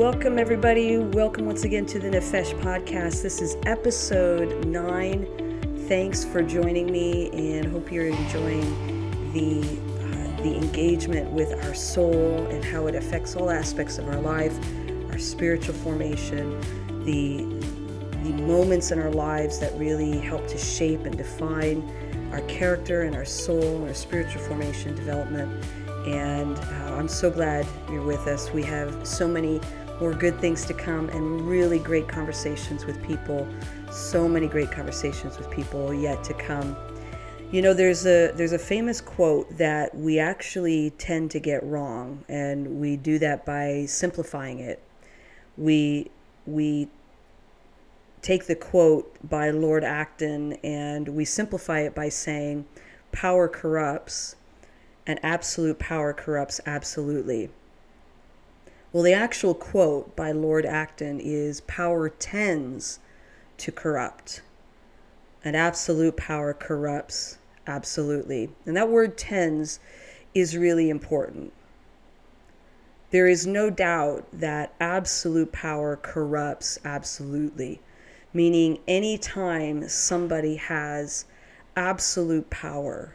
Welcome, everybody. Welcome once again to the Nefesh podcast. This is episode nine. Thanks for joining me, and hope you're enjoying the uh, the engagement with our soul and how it affects all aspects of our life, our spiritual formation, the the moments in our lives that really help to shape and define our character and our soul, and our spiritual formation development. And uh, I'm so glad you're with us. We have so many more good things to come and really great conversations with people. So many great conversations with people yet to come. You know, there's a there's a famous quote that we actually tend to get wrong, and we do that by simplifying it. We we take the quote by Lord Acton and we simplify it by saying, "Power corrupts." and absolute power corrupts absolutely. Well, the actual quote by Lord Acton is power tends to corrupt, and absolute power corrupts absolutely. And that word tends is really important. There is no doubt that absolute power corrupts absolutely, meaning anytime somebody has absolute power,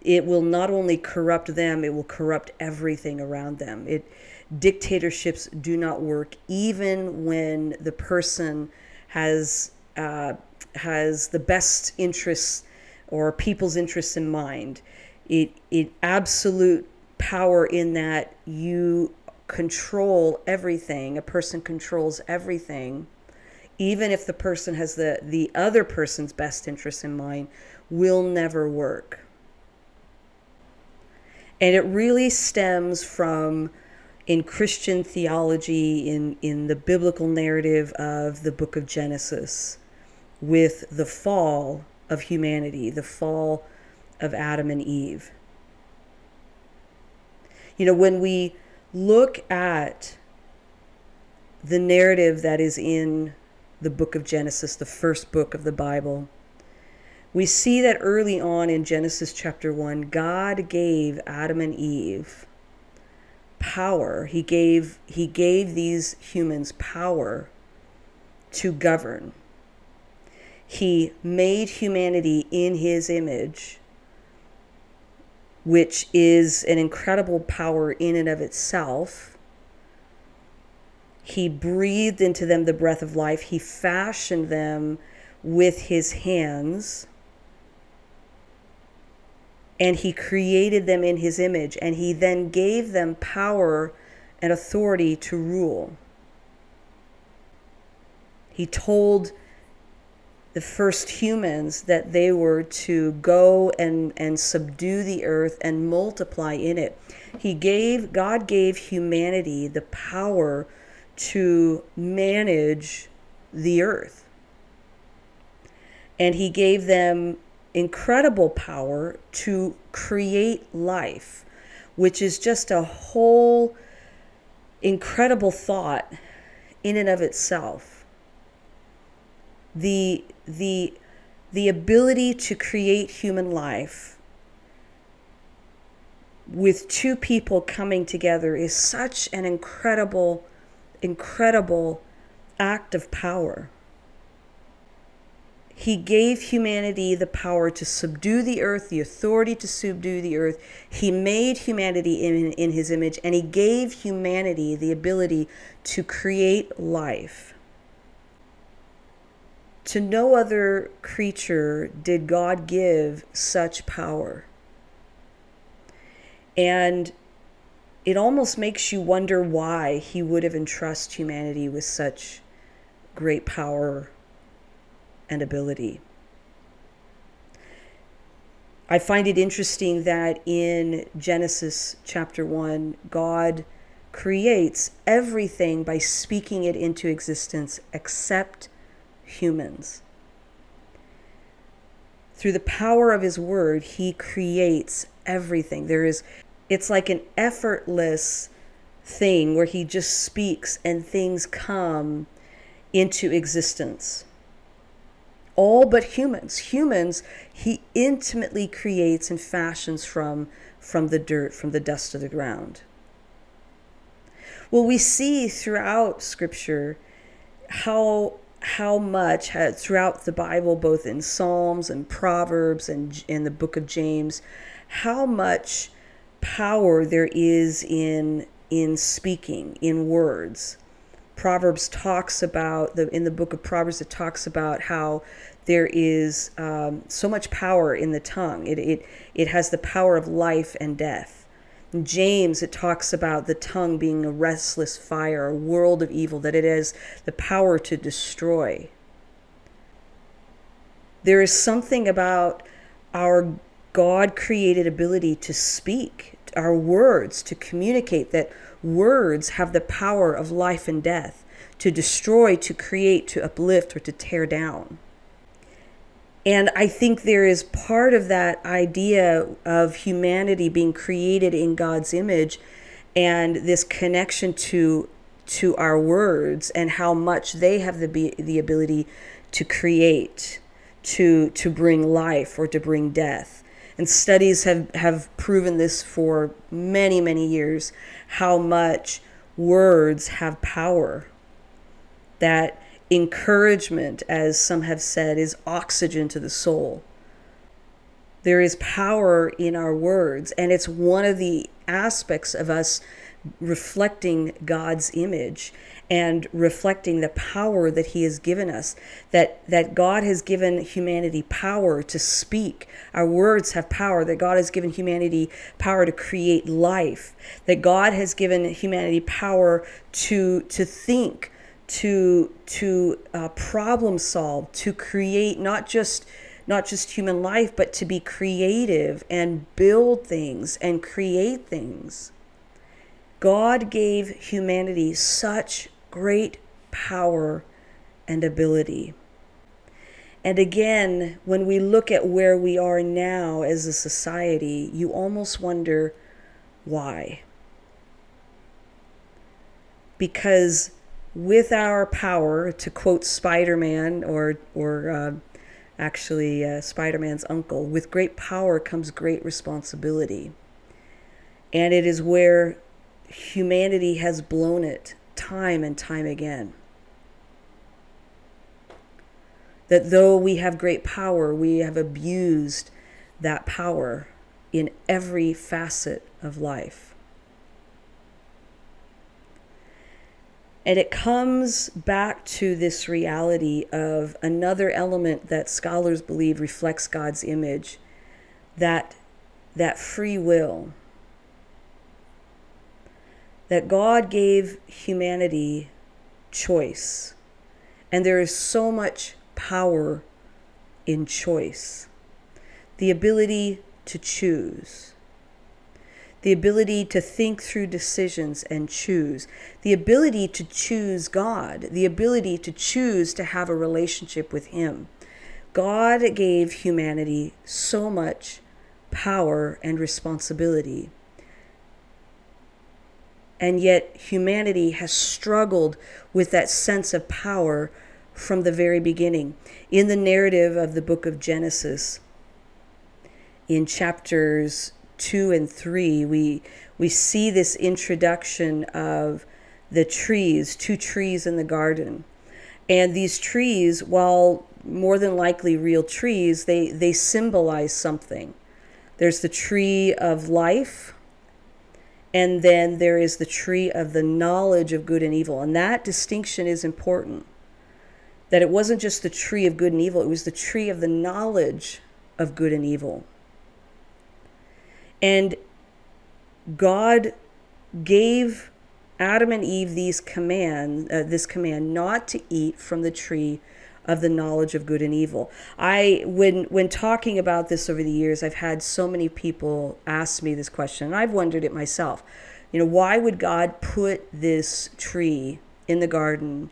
it will not only corrupt them, it will corrupt everything around them. It dictatorships do not work even when the person has uh, has the best interests or people's interests in mind. It it absolute power in that you control everything. A person controls everything, even if the person has the the other person's best interests in mind, will never work and it really stems from in Christian theology, in, in the biblical narrative of the book of Genesis, with the fall of humanity, the fall of Adam and Eve. You know, when we look at the narrative that is in the book of Genesis, the first book of the Bible, we see that early on in Genesis chapter 1, God gave Adam and Eve power. He gave he gave these humans power to govern. He made humanity in his image, which is an incredible power in and of itself. He breathed into them the breath of life. He fashioned them with his hands and he created them in his image and he then gave them power and authority to rule. He told the first humans that they were to go and, and subdue the earth and multiply in it. He gave God gave humanity the power to manage the earth. And he gave them incredible power to create life, which is just a whole incredible thought in and of itself. The, the, the ability to create human life with two people coming together is such an incredible, incredible act of power. He gave humanity the power to subdue the earth, the authority to subdue the earth. He made humanity in, in his image, and he gave humanity the ability to create life. To no other creature did God give such power. And it almost makes you wonder why he would have entrusted humanity with such great power and ability. I find it interesting that in Genesis chapter 1, God creates everything by speaking it into existence except humans. Through the power of his word, he creates everything. There is it's like an effortless thing where he just speaks and things come into existence all but humans. Humans, he intimately creates and fashions from, from the dirt, from the dust of the ground. Well, we see throughout Scripture how how much throughout the Bible, both in Psalms and Proverbs and in the book of James, how much power there is in in speaking in words. Proverbs talks about the in the book of Proverbs it talks about how there is um, so much power in the tongue. It, it it has the power of life and death. In James it talks about the tongue being a restless fire, a world of evil, that it has the power to destroy. There is something about our God created ability to speak, our words, to communicate that Words have the power of life and death to destroy, to create, to uplift, or to tear down. And I think there is part of that idea of humanity being created in God's image and this connection to to our words and how much they have the the ability to create, to to bring life or to bring death. And studies have, have proven this for many, many years how much words have power. That encouragement, as some have said, is oxygen to the soul. There is power in our words, and it's one of the aspects of us reflecting God's image and reflecting the power that he has given us that that God has given humanity power to speak. Our words have power that God has given humanity power to create life that God has given humanity power to to think to to uh, problem solve to create not just not just human life but to be creative and build things and create things God gave humanity such great power and ability. And again, when we look at where we are now as a society, you almost wonder why. Because with our power, to quote Spider Man or, or uh, actually uh, Spider Man's uncle, with great power comes great responsibility. And it is where humanity has blown it time and time again. That though we have great power, we have abused that power in every facet of life. And it comes back to this reality of another element that scholars believe reflects God's image that, that free will that God gave humanity choice. And there is so much power in choice. The ability to choose. The ability to think through decisions and choose. The ability to choose God. The ability to choose to have a relationship with Him. God gave humanity so much power and responsibility and yet humanity has struggled with that sense of power from the very beginning. In the narrative of the book of Genesis, in chapters 2 and 3, we, we see this introduction of the trees, two trees in the garden. And these trees, while more than likely real trees, they, they symbolize something. There's the tree of life, and then there is the tree of the knowledge of good and evil. And that distinction is important. That it wasn't just the tree of good and evil, it was the tree of the knowledge of good and evil. And God gave Adam and Eve these command, uh, this command not to eat from the tree of the knowledge of good and evil. I when when talking about this over the years, I've had so many people ask me this question, and I've wondered it myself. You know, why would God put this tree in the garden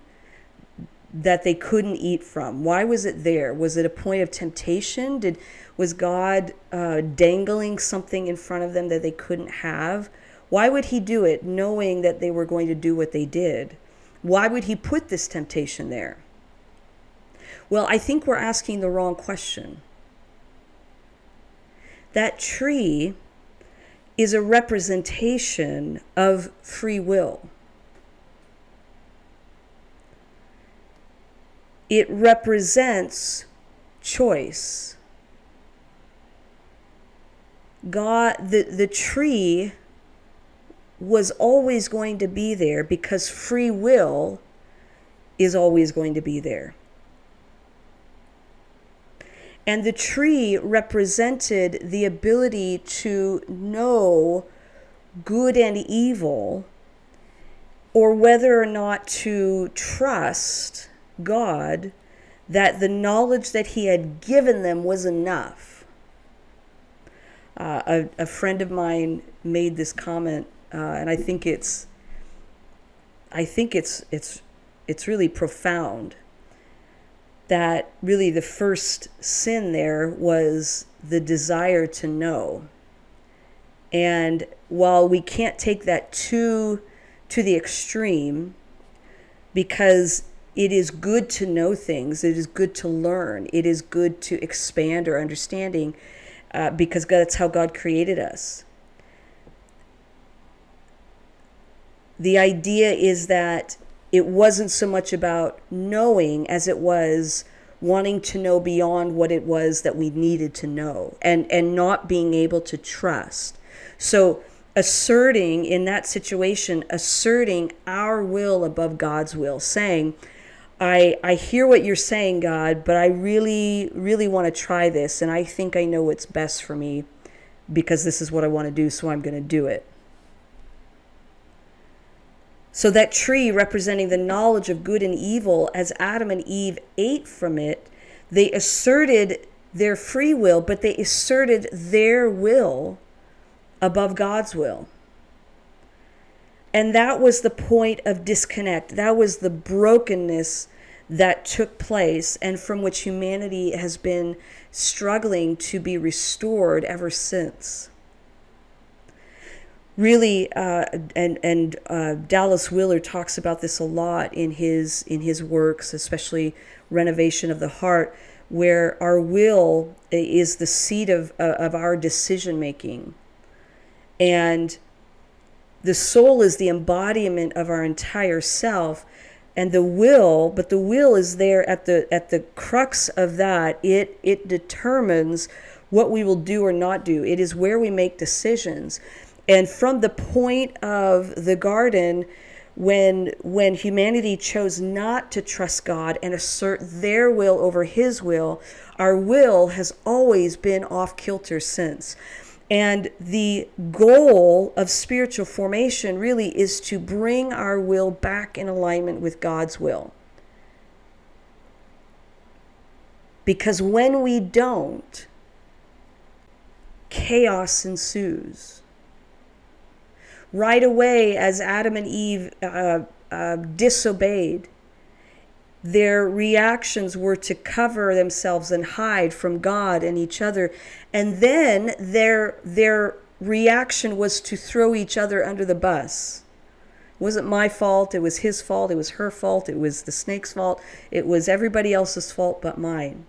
that they couldn't eat from? Why was it there? Was it a point of temptation? Did was God uh, dangling something in front of them that they couldn't have? Why would He do it, knowing that they were going to do what they did? Why would He put this temptation there? Well, I think we're asking the wrong question. That tree is a representation of free will. It represents choice. God, the, the tree was always going to be there because free will is always going to be there. And the tree represented the ability to know good and evil, or whether or not to trust God that the knowledge that He had given them was enough. Uh, a, a friend of mine made this comment, uh, and I think it's, I think it's it's it's really profound that really the first sin there was the desire to know. And while we can't take that too to the extreme, because it is good to know things, it is good to learn, it is good to expand our understanding, uh, because that's how God created us. The idea is that it wasn't so much about knowing as it was wanting to know beyond what it was that we needed to know and and not being able to trust. So asserting in that situation asserting our will above God's will saying I I hear what you're saying God but I really really want to try this and I think I know what's best for me because this is what I want to do so I'm going to do it so that tree representing the knowledge of good and evil, as Adam and Eve ate from it, they asserted their free will, but they asserted their will above God's will. And that was the point of disconnect. That was the brokenness that took place and from which humanity has been struggling to be restored ever since really uh, and and uh, Dallas Willard talks about this a lot in his in his works, especially renovation of the heart, where our will is the seat of uh, of our decision making, and the soul is the embodiment of our entire self and the will but the will is there at the at the crux of that. It it determines what we will do or not do. It is where we make decisions and from the point of the garden, when when humanity chose not to trust God and assert their will over his will, our will has always been off kilter since. And the goal of spiritual formation really is to bring our will back in alignment with God's will. Because when we don't, chaos ensues right away as Adam and Eve uh, uh, disobeyed, their reactions were to cover themselves and hide from God and each other. And then their, their reaction was to throw each other under the bus. It wasn't my fault, it was his fault, it was her fault, it was the snake's fault, it was everybody else's fault but mine.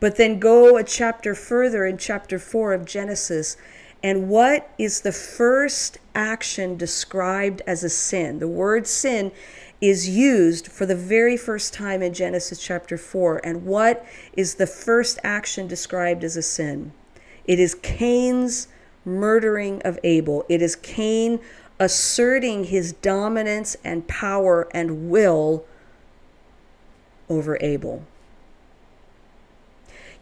But then go a chapter further in chapter 4 of Genesis and what is the first action described as a sin? The word sin is used for the very first time in Genesis chapter 4. And what is the first action described as a sin? It is Cain's murdering of Abel. It is Cain asserting his dominance and power and will over Abel.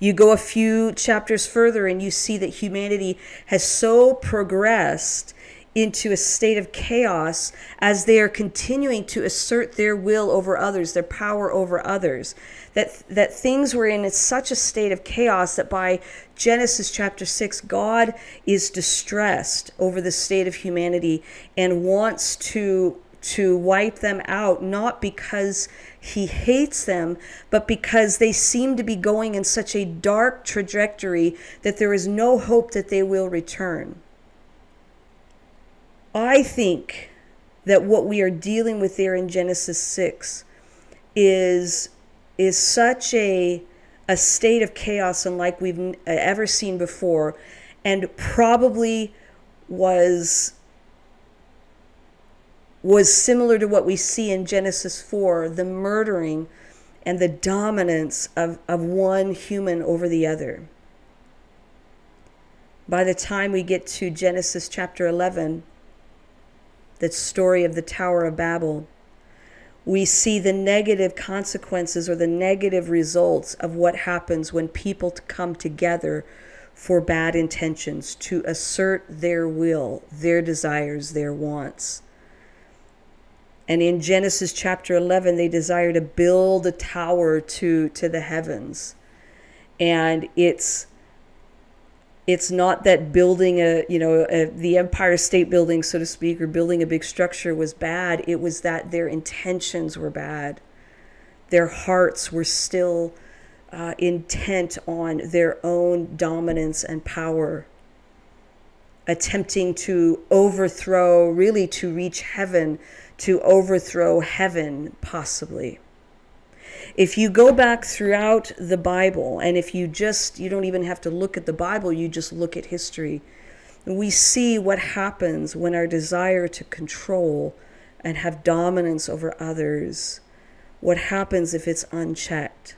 You go a few chapters further and you see that humanity has so progressed into a state of chaos as they are continuing to assert their will over others, their power over others. That, that things were in such a state of chaos that by Genesis chapter 6, God is distressed over the state of humanity and wants to to wipe them out, not because he hates them, but because they seem to be going in such a dark trajectory that there is no hope that they will return. I think that what we are dealing with there in Genesis 6 is is such a a state of chaos unlike we've ever seen before and probably was was similar to what we see in Genesis 4 the murdering and the dominance of, of one human over the other. By the time we get to Genesis chapter 11, the story of the Tower of Babel, we see the negative consequences or the negative results of what happens when people come together for bad intentions to assert their will, their desires, their wants. And in Genesis chapter 11, they desire to build a tower to, to the heavens. And it's it's not that building a you know a, the empire state building so to speak or building a big structure was bad. It was that their intentions were bad. Their hearts were still uh, intent on their own dominance and power. Attempting to overthrow really to reach heaven to overthrow heaven possibly if you go back throughout the Bible, and if you just, you don't even have to look at the Bible, you just look at history, we see what happens when our desire to control and have dominance over others, what happens if it's unchecked.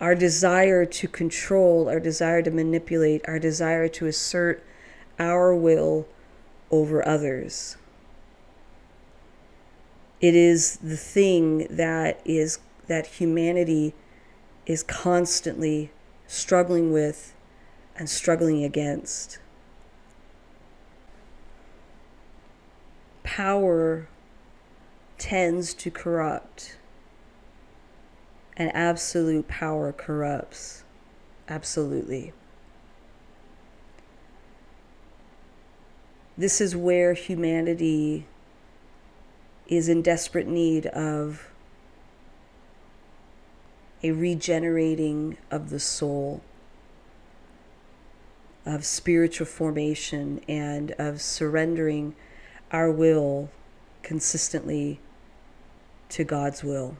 Our desire to control, our desire to manipulate, our desire to assert our will over others. It is the thing that is that humanity is constantly struggling with and struggling against. Power tends to corrupt, and absolute power corrupts. Absolutely. This is where humanity is in desperate need of a regenerating of the soul, of spiritual formation, and of surrendering our will consistently to God's will.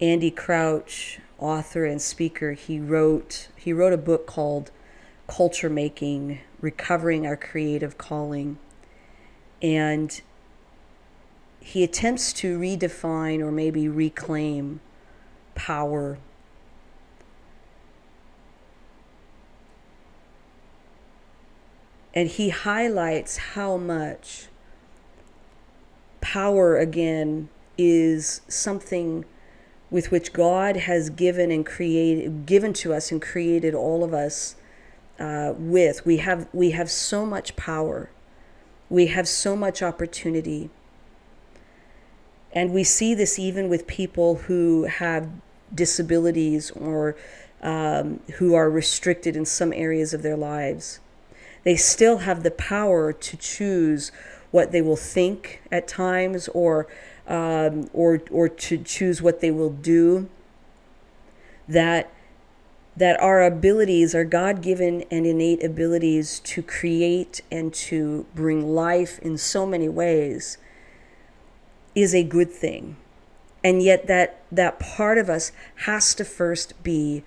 Andy Crouch, author and speaker, he wrote he wrote a book called Culture Making: Recovering Our Creative Calling and he attempts to redefine or maybe reclaim power. And he highlights how much power, again, is something with which God has given and created, given to us and created all of us uh, with. We have we have so much power we have so much opportunity. And we see this even with people who have disabilities or um, who are restricted in some areas of their lives. They still have the power to choose what they will think at times or, um, or, or to choose what they will do. That that our abilities, our God given and innate abilities to create and to bring life in so many ways, is a good thing. And yet, that, that part of us has to first be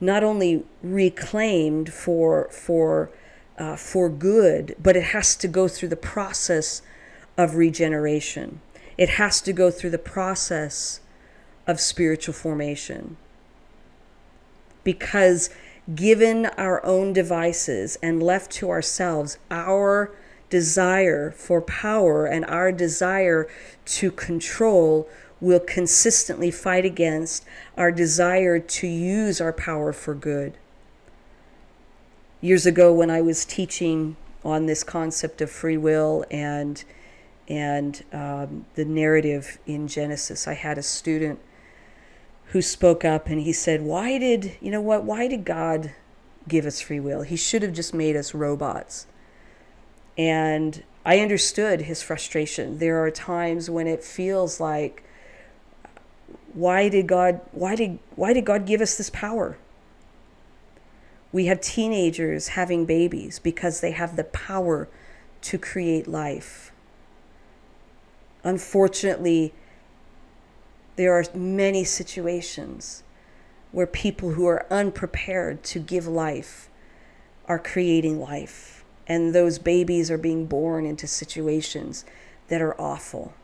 not only reclaimed for, for, uh, for good, but it has to go through the process of regeneration. It has to go through the process of spiritual formation because given our own devices and left to ourselves, our desire for power and our desire to control will consistently fight against our desire to use our power for good. Years ago, when I was teaching on this concept of free will and and um, the narrative in Genesis, I had a student who spoke up and he said, Why did, you know what, why did God give us free will? He should have just made us robots. And I understood his frustration. There are times when it feels like, why did God why did why did God give us this power? We have teenagers having babies because they have the power to create life. Unfortunately, there are many situations where people who are unprepared to give life are creating life. And those babies are being born into situations that are awful.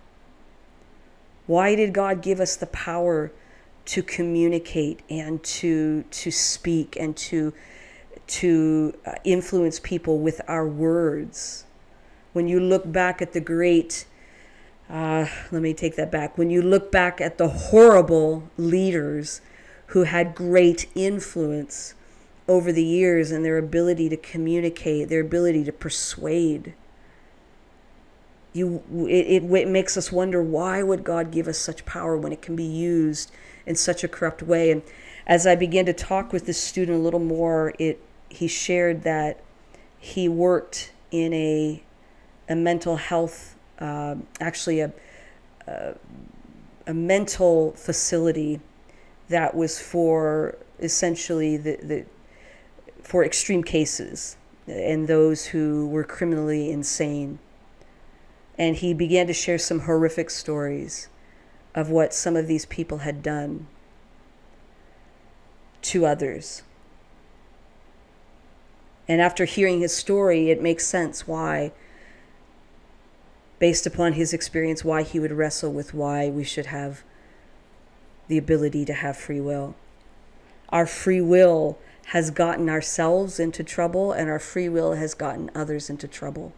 Why did God give us the power to communicate and to to speak and to to uh, influence people with our words? When you look back at the great uh, let me take that back. When you look back at the horrible leaders who had great influence over the years and their ability to communicate, their ability to persuade, you it, it, it makes us wonder why would God give us such power when it can be used in such a corrupt way? And as I began to talk with this student a little more, it he shared that he worked in a a mental health uh, actually a, a, a mental facility that was for essentially the, the for extreme cases and those who were criminally insane. And he began to share some horrific stories of what some of these people had done to others. And after hearing his story, it makes sense why based upon his experience, why he would wrestle with why we should have the ability to have free will. Our free will has gotten ourselves into trouble, and our free will has gotten others into trouble.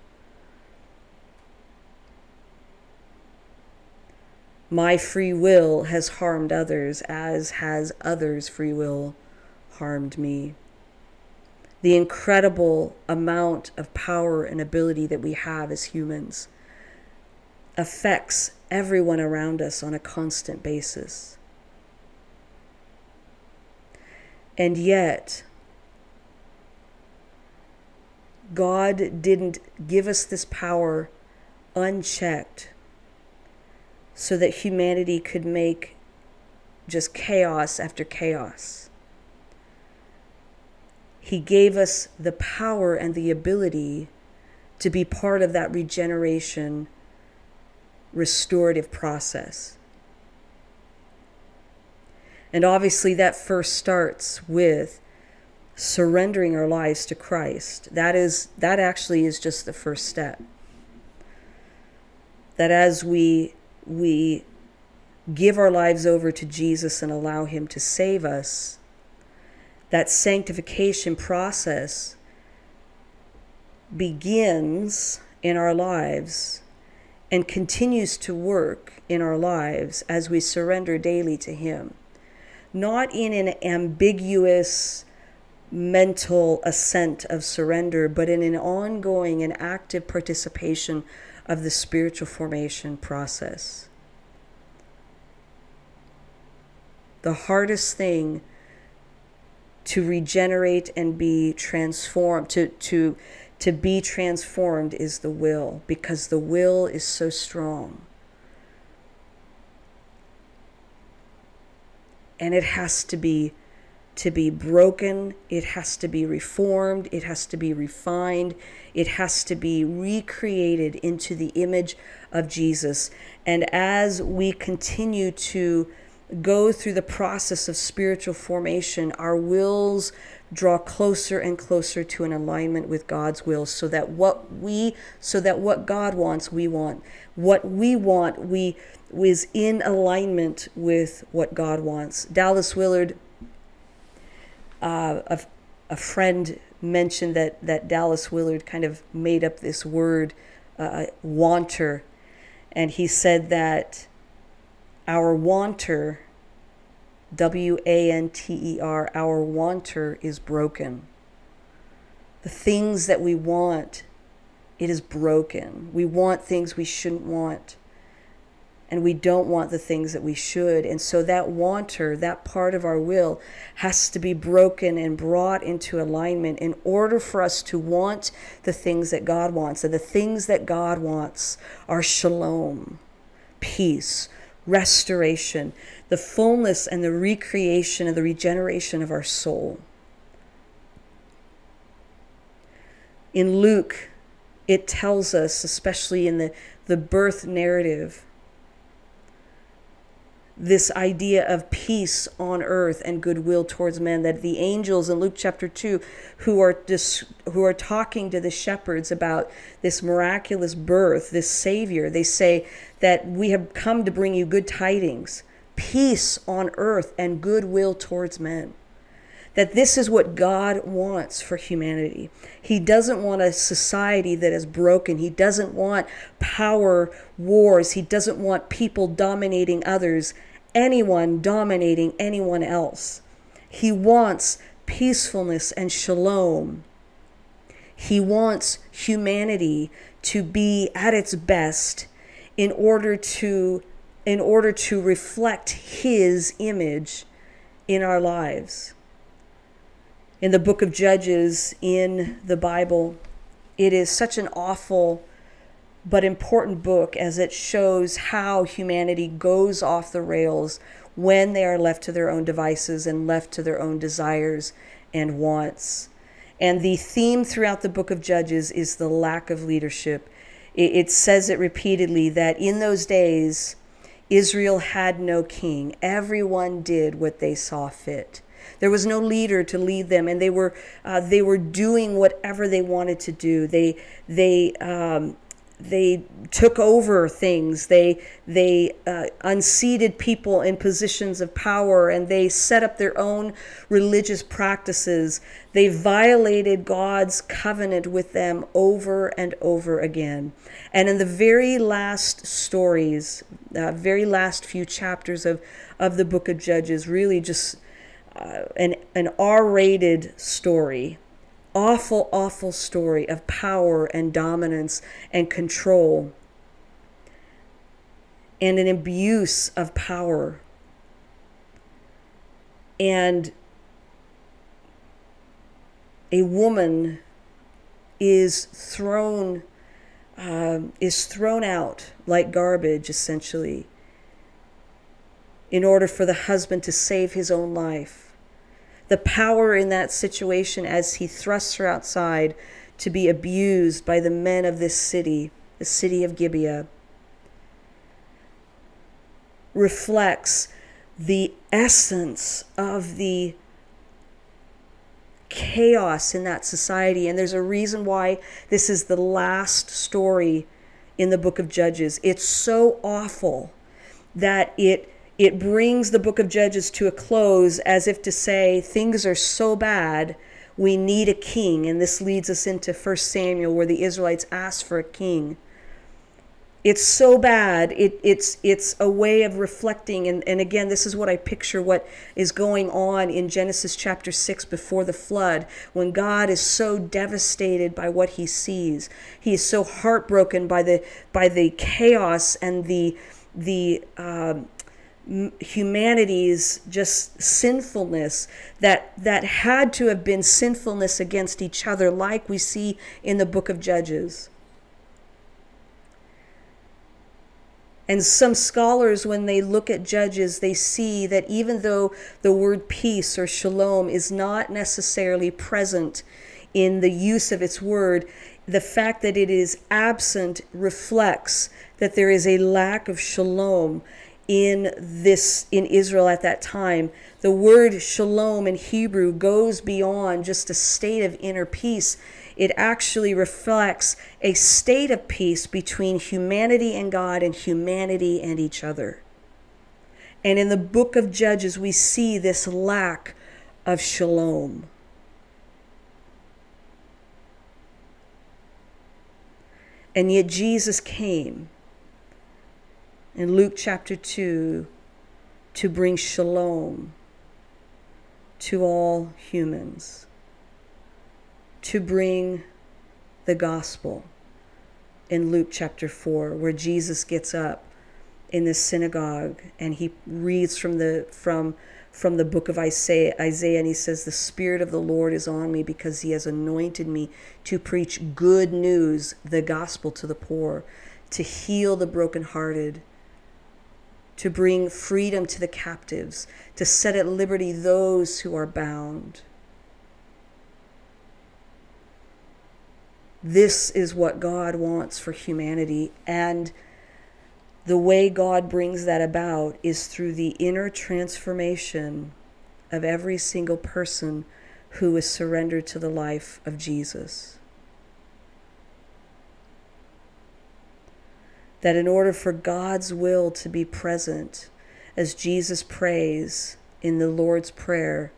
My free will has harmed others, as has others' free will harmed me. The incredible amount of power and ability that we have as humans affects everyone around us on a constant basis. And yet, God didn't give us this power unchecked so that humanity could make just chaos after chaos. He gave us the power and the ability to be part of that regeneration restorative process. And obviously, that first starts with surrendering our lives to Christ. That is that actually is just the first step. That as we we give our lives over to Jesus and allow him to save us, that sanctification process begins in our lives and continues to work in our lives as we surrender daily to Him. Not in an ambiguous mental assent of surrender, but in an ongoing and active participation of the spiritual formation process. The hardest thing to regenerate and be transformed, to, to to be transformed is the will because the will is so strong. And it has to be to be broken, it has to be reformed, it has to be refined, it has to be recreated into the image of Jesus. And as we continue to go through the process of spiritual formation, our wills draw closer and closer to an alignment with God's will so that what we so that what God wants we want. What we want we is in alignment with what God wants. Dallas Willard uh, a, a friend mentioned that that Dallas Willard kind of made up this word uh, wanter. And he said that our wanter W A N T E R, our wanter is broken. The things that we want, it is broken. We want things we shouldn't want. And we don't want the things that we should. And so that wanter, that part of our will, has to be broken and brought into alignment in order for us to want the things that God wants. And the things that God wants are shalom, peace, restoration, the fullness and the recreation and the regeneration of our soul. In Luke, it tells us, especially in the, the birth narrative, this idea of peace on earth and goodwill towards men that the angels in Luke chapter 2 who are dis, who are talking to the shepherds about this miraculous birth this savior they say that we have come to bring you good tidings peace on earth and goodwill towards men that this is what God wants for humanity. He doesn't want a society that is broken. He doesn't want power wars. He doesn't want people dominating others, anyone dominating anyone else. He wants peacefulness and shalom. He wants humanity to be at its best in order to in order to reflect his image in our lives in the book of Judges in the Bible. It is such an awful but important book as it shows how humanity goes off the rails when they are left to their own devices and left to their own desires and wants. And the theme throughout the book of Judges is the lack of leadership. It, says it repeatedly that in those days, Israel had no king. Everyone did what they saw fit. There was no leader to lead them, and they were uh, they were doing whatever they wanted to do. They they um, they took over things. They they uh, unseated people in positions of power, and they set up their own religious practices. They violated God's covenant with them over and over again. And in the very last stories, uh, very last few chapters of of the book of Judges, really just uh, an, an R rated story, awful, awful story of power and dominance and control and an abuse of power. And a woman is thrown uh, is thrown out like garbage essentially in order for the husband to save his own life. The power in that situation as he thrusts her outside to be abused by the men of this city, the city of Gibeah, reflects the essence of the chaos in that society. And there's a reason why this is the last story in the book of Judges. It's so awful that it it brings the book of Judges to a close as if to say, things are so bad, we need a king. And this leads us into 1 Samuel, where the Israelites ask for a king. It's so bad. It, it's, it's a way of reflecting. And, and again, this is what I picture what is going on in Genesis chapter 6 before the flood, when God is so devastated by what he sees. He is so heartbroken by the, by the chaos and the, the, um, humanity's just sinfulness that that had to have been sinfulness against each other like we see in the book of judges. And some scholars when they look at judges they see that even though the word peace or shalom is not necessarily present in the use of its word the fact that it is absent reflects that there is a lack of shalom in this in Israel at that time. The word shalom in Hebrew goes beyond just a state of inner peace. It actually reflects a state of peace between humanity and God and humanity and each other. And in the book of Judges, we see this lack of shalom. And yet Jesus came in Luke chapter 2 to bring shalom to all humans, to bring the gospel in Luke chapter 4, where Jesus gets up in the synagogue and he reads from the from from the book of Isaiah, Isaiah and he says the spirit of the Lord is on me because he has anointed me to preach good news the gospel to the poor to heal the brokenhearted to bring freedom to the captives, to set at liberty those who are bound. This is what God wants for humanity. And the way God brings that about is through the inner transformation of every single person who is surrendered to the life of Jesus. That in order for God's will to be present, as Jesus prays in the Lord's Prayer,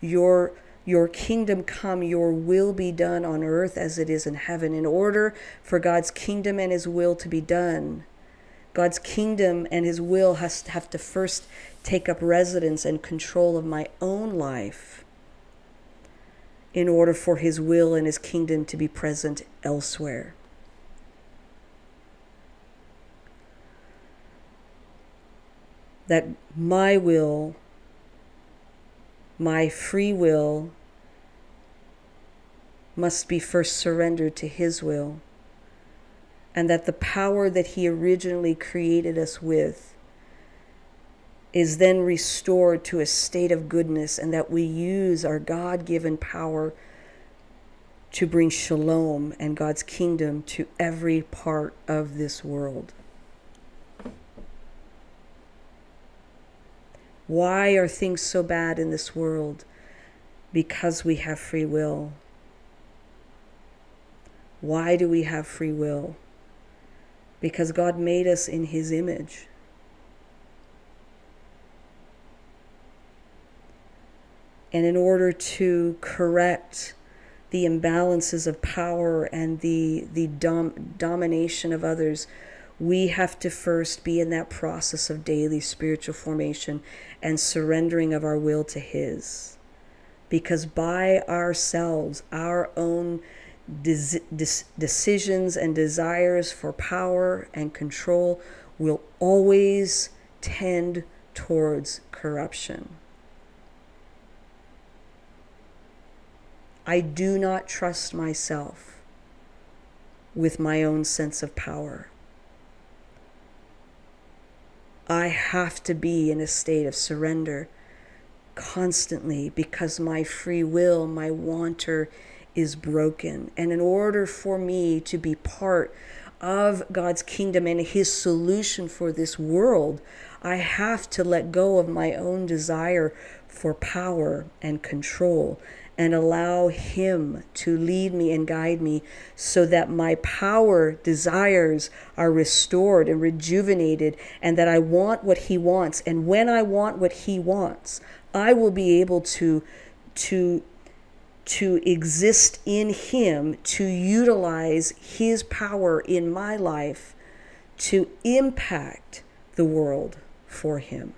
your your kingdom come, your will be done on earth as it is in heaven. In order for God's kingdom and his will to be done, God's kingdom and his will has to have to first take up residence and control of my own life in order for his will and his kingdom to be present elsewhere. That my will my free will must be first surrendered to His will, and that the power that He originally created us with is then restored to a state of goodness, and that we use our God given power to bring shalom and God's kingdom to every part of this world. Why are things so bad in this world? Because we have free will. Why do we have free will? Because God made us in His image. And in order to correct the imbalances of power and the, the dom- domination of others, we have to first be in that process of daily spiritual formation and surrendering of our will to His. Because by ourselves, our own des- des- decisions and desires for power and control will always tend towards corruption. I do not trust myself with my own sense of power. I have to be in a state of surrender constantly because my free will, my wanter is broken. And in order for me to be part of God's kingdom and His solution for this world, I have to let go of my own desire for power and control and allow Him to lead me and guide me so that my power desires are restored and rejuvenated, and that I want what He wants. And when I want what He wants, I will be able to, to, to exist in Him, to utilize His power in my life to impact the world for Him.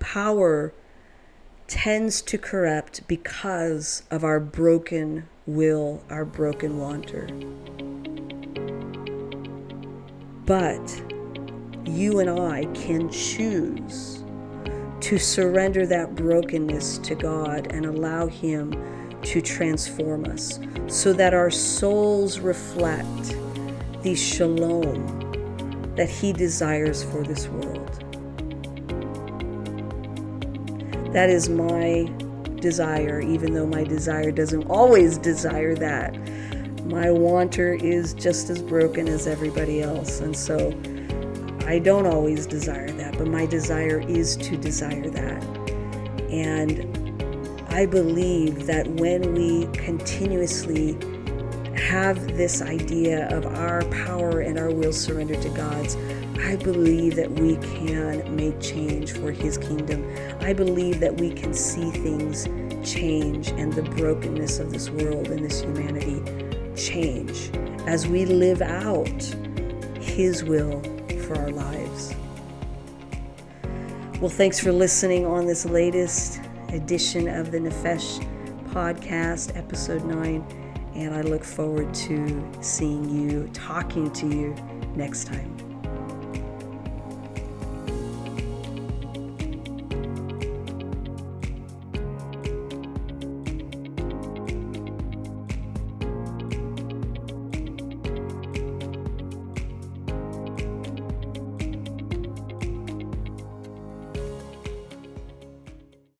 power tends to corrupt because of our broken will, our broken wanter. But you and I can choose to surrender that brokenness to God and allow Him to transform us so that our souls reflect the shalom that He desires for this world. That is my desire, even though my desire doesn't always desire that. My wanter is just as broken as everybody else. And so I don't always desire that, but my desire is to desire that. And I believe that when we continuously have this idea of our power and our will surrendered to God's, I believe that we can make change for His kingdom. I believe that we can see things change and the brokenness of this world and this humanity change as we live out His will for our lives. Well, thanks for listening on this latest edition of the Nefesh podcast, episode 9 and I look forward to seeing you, talking to you next time.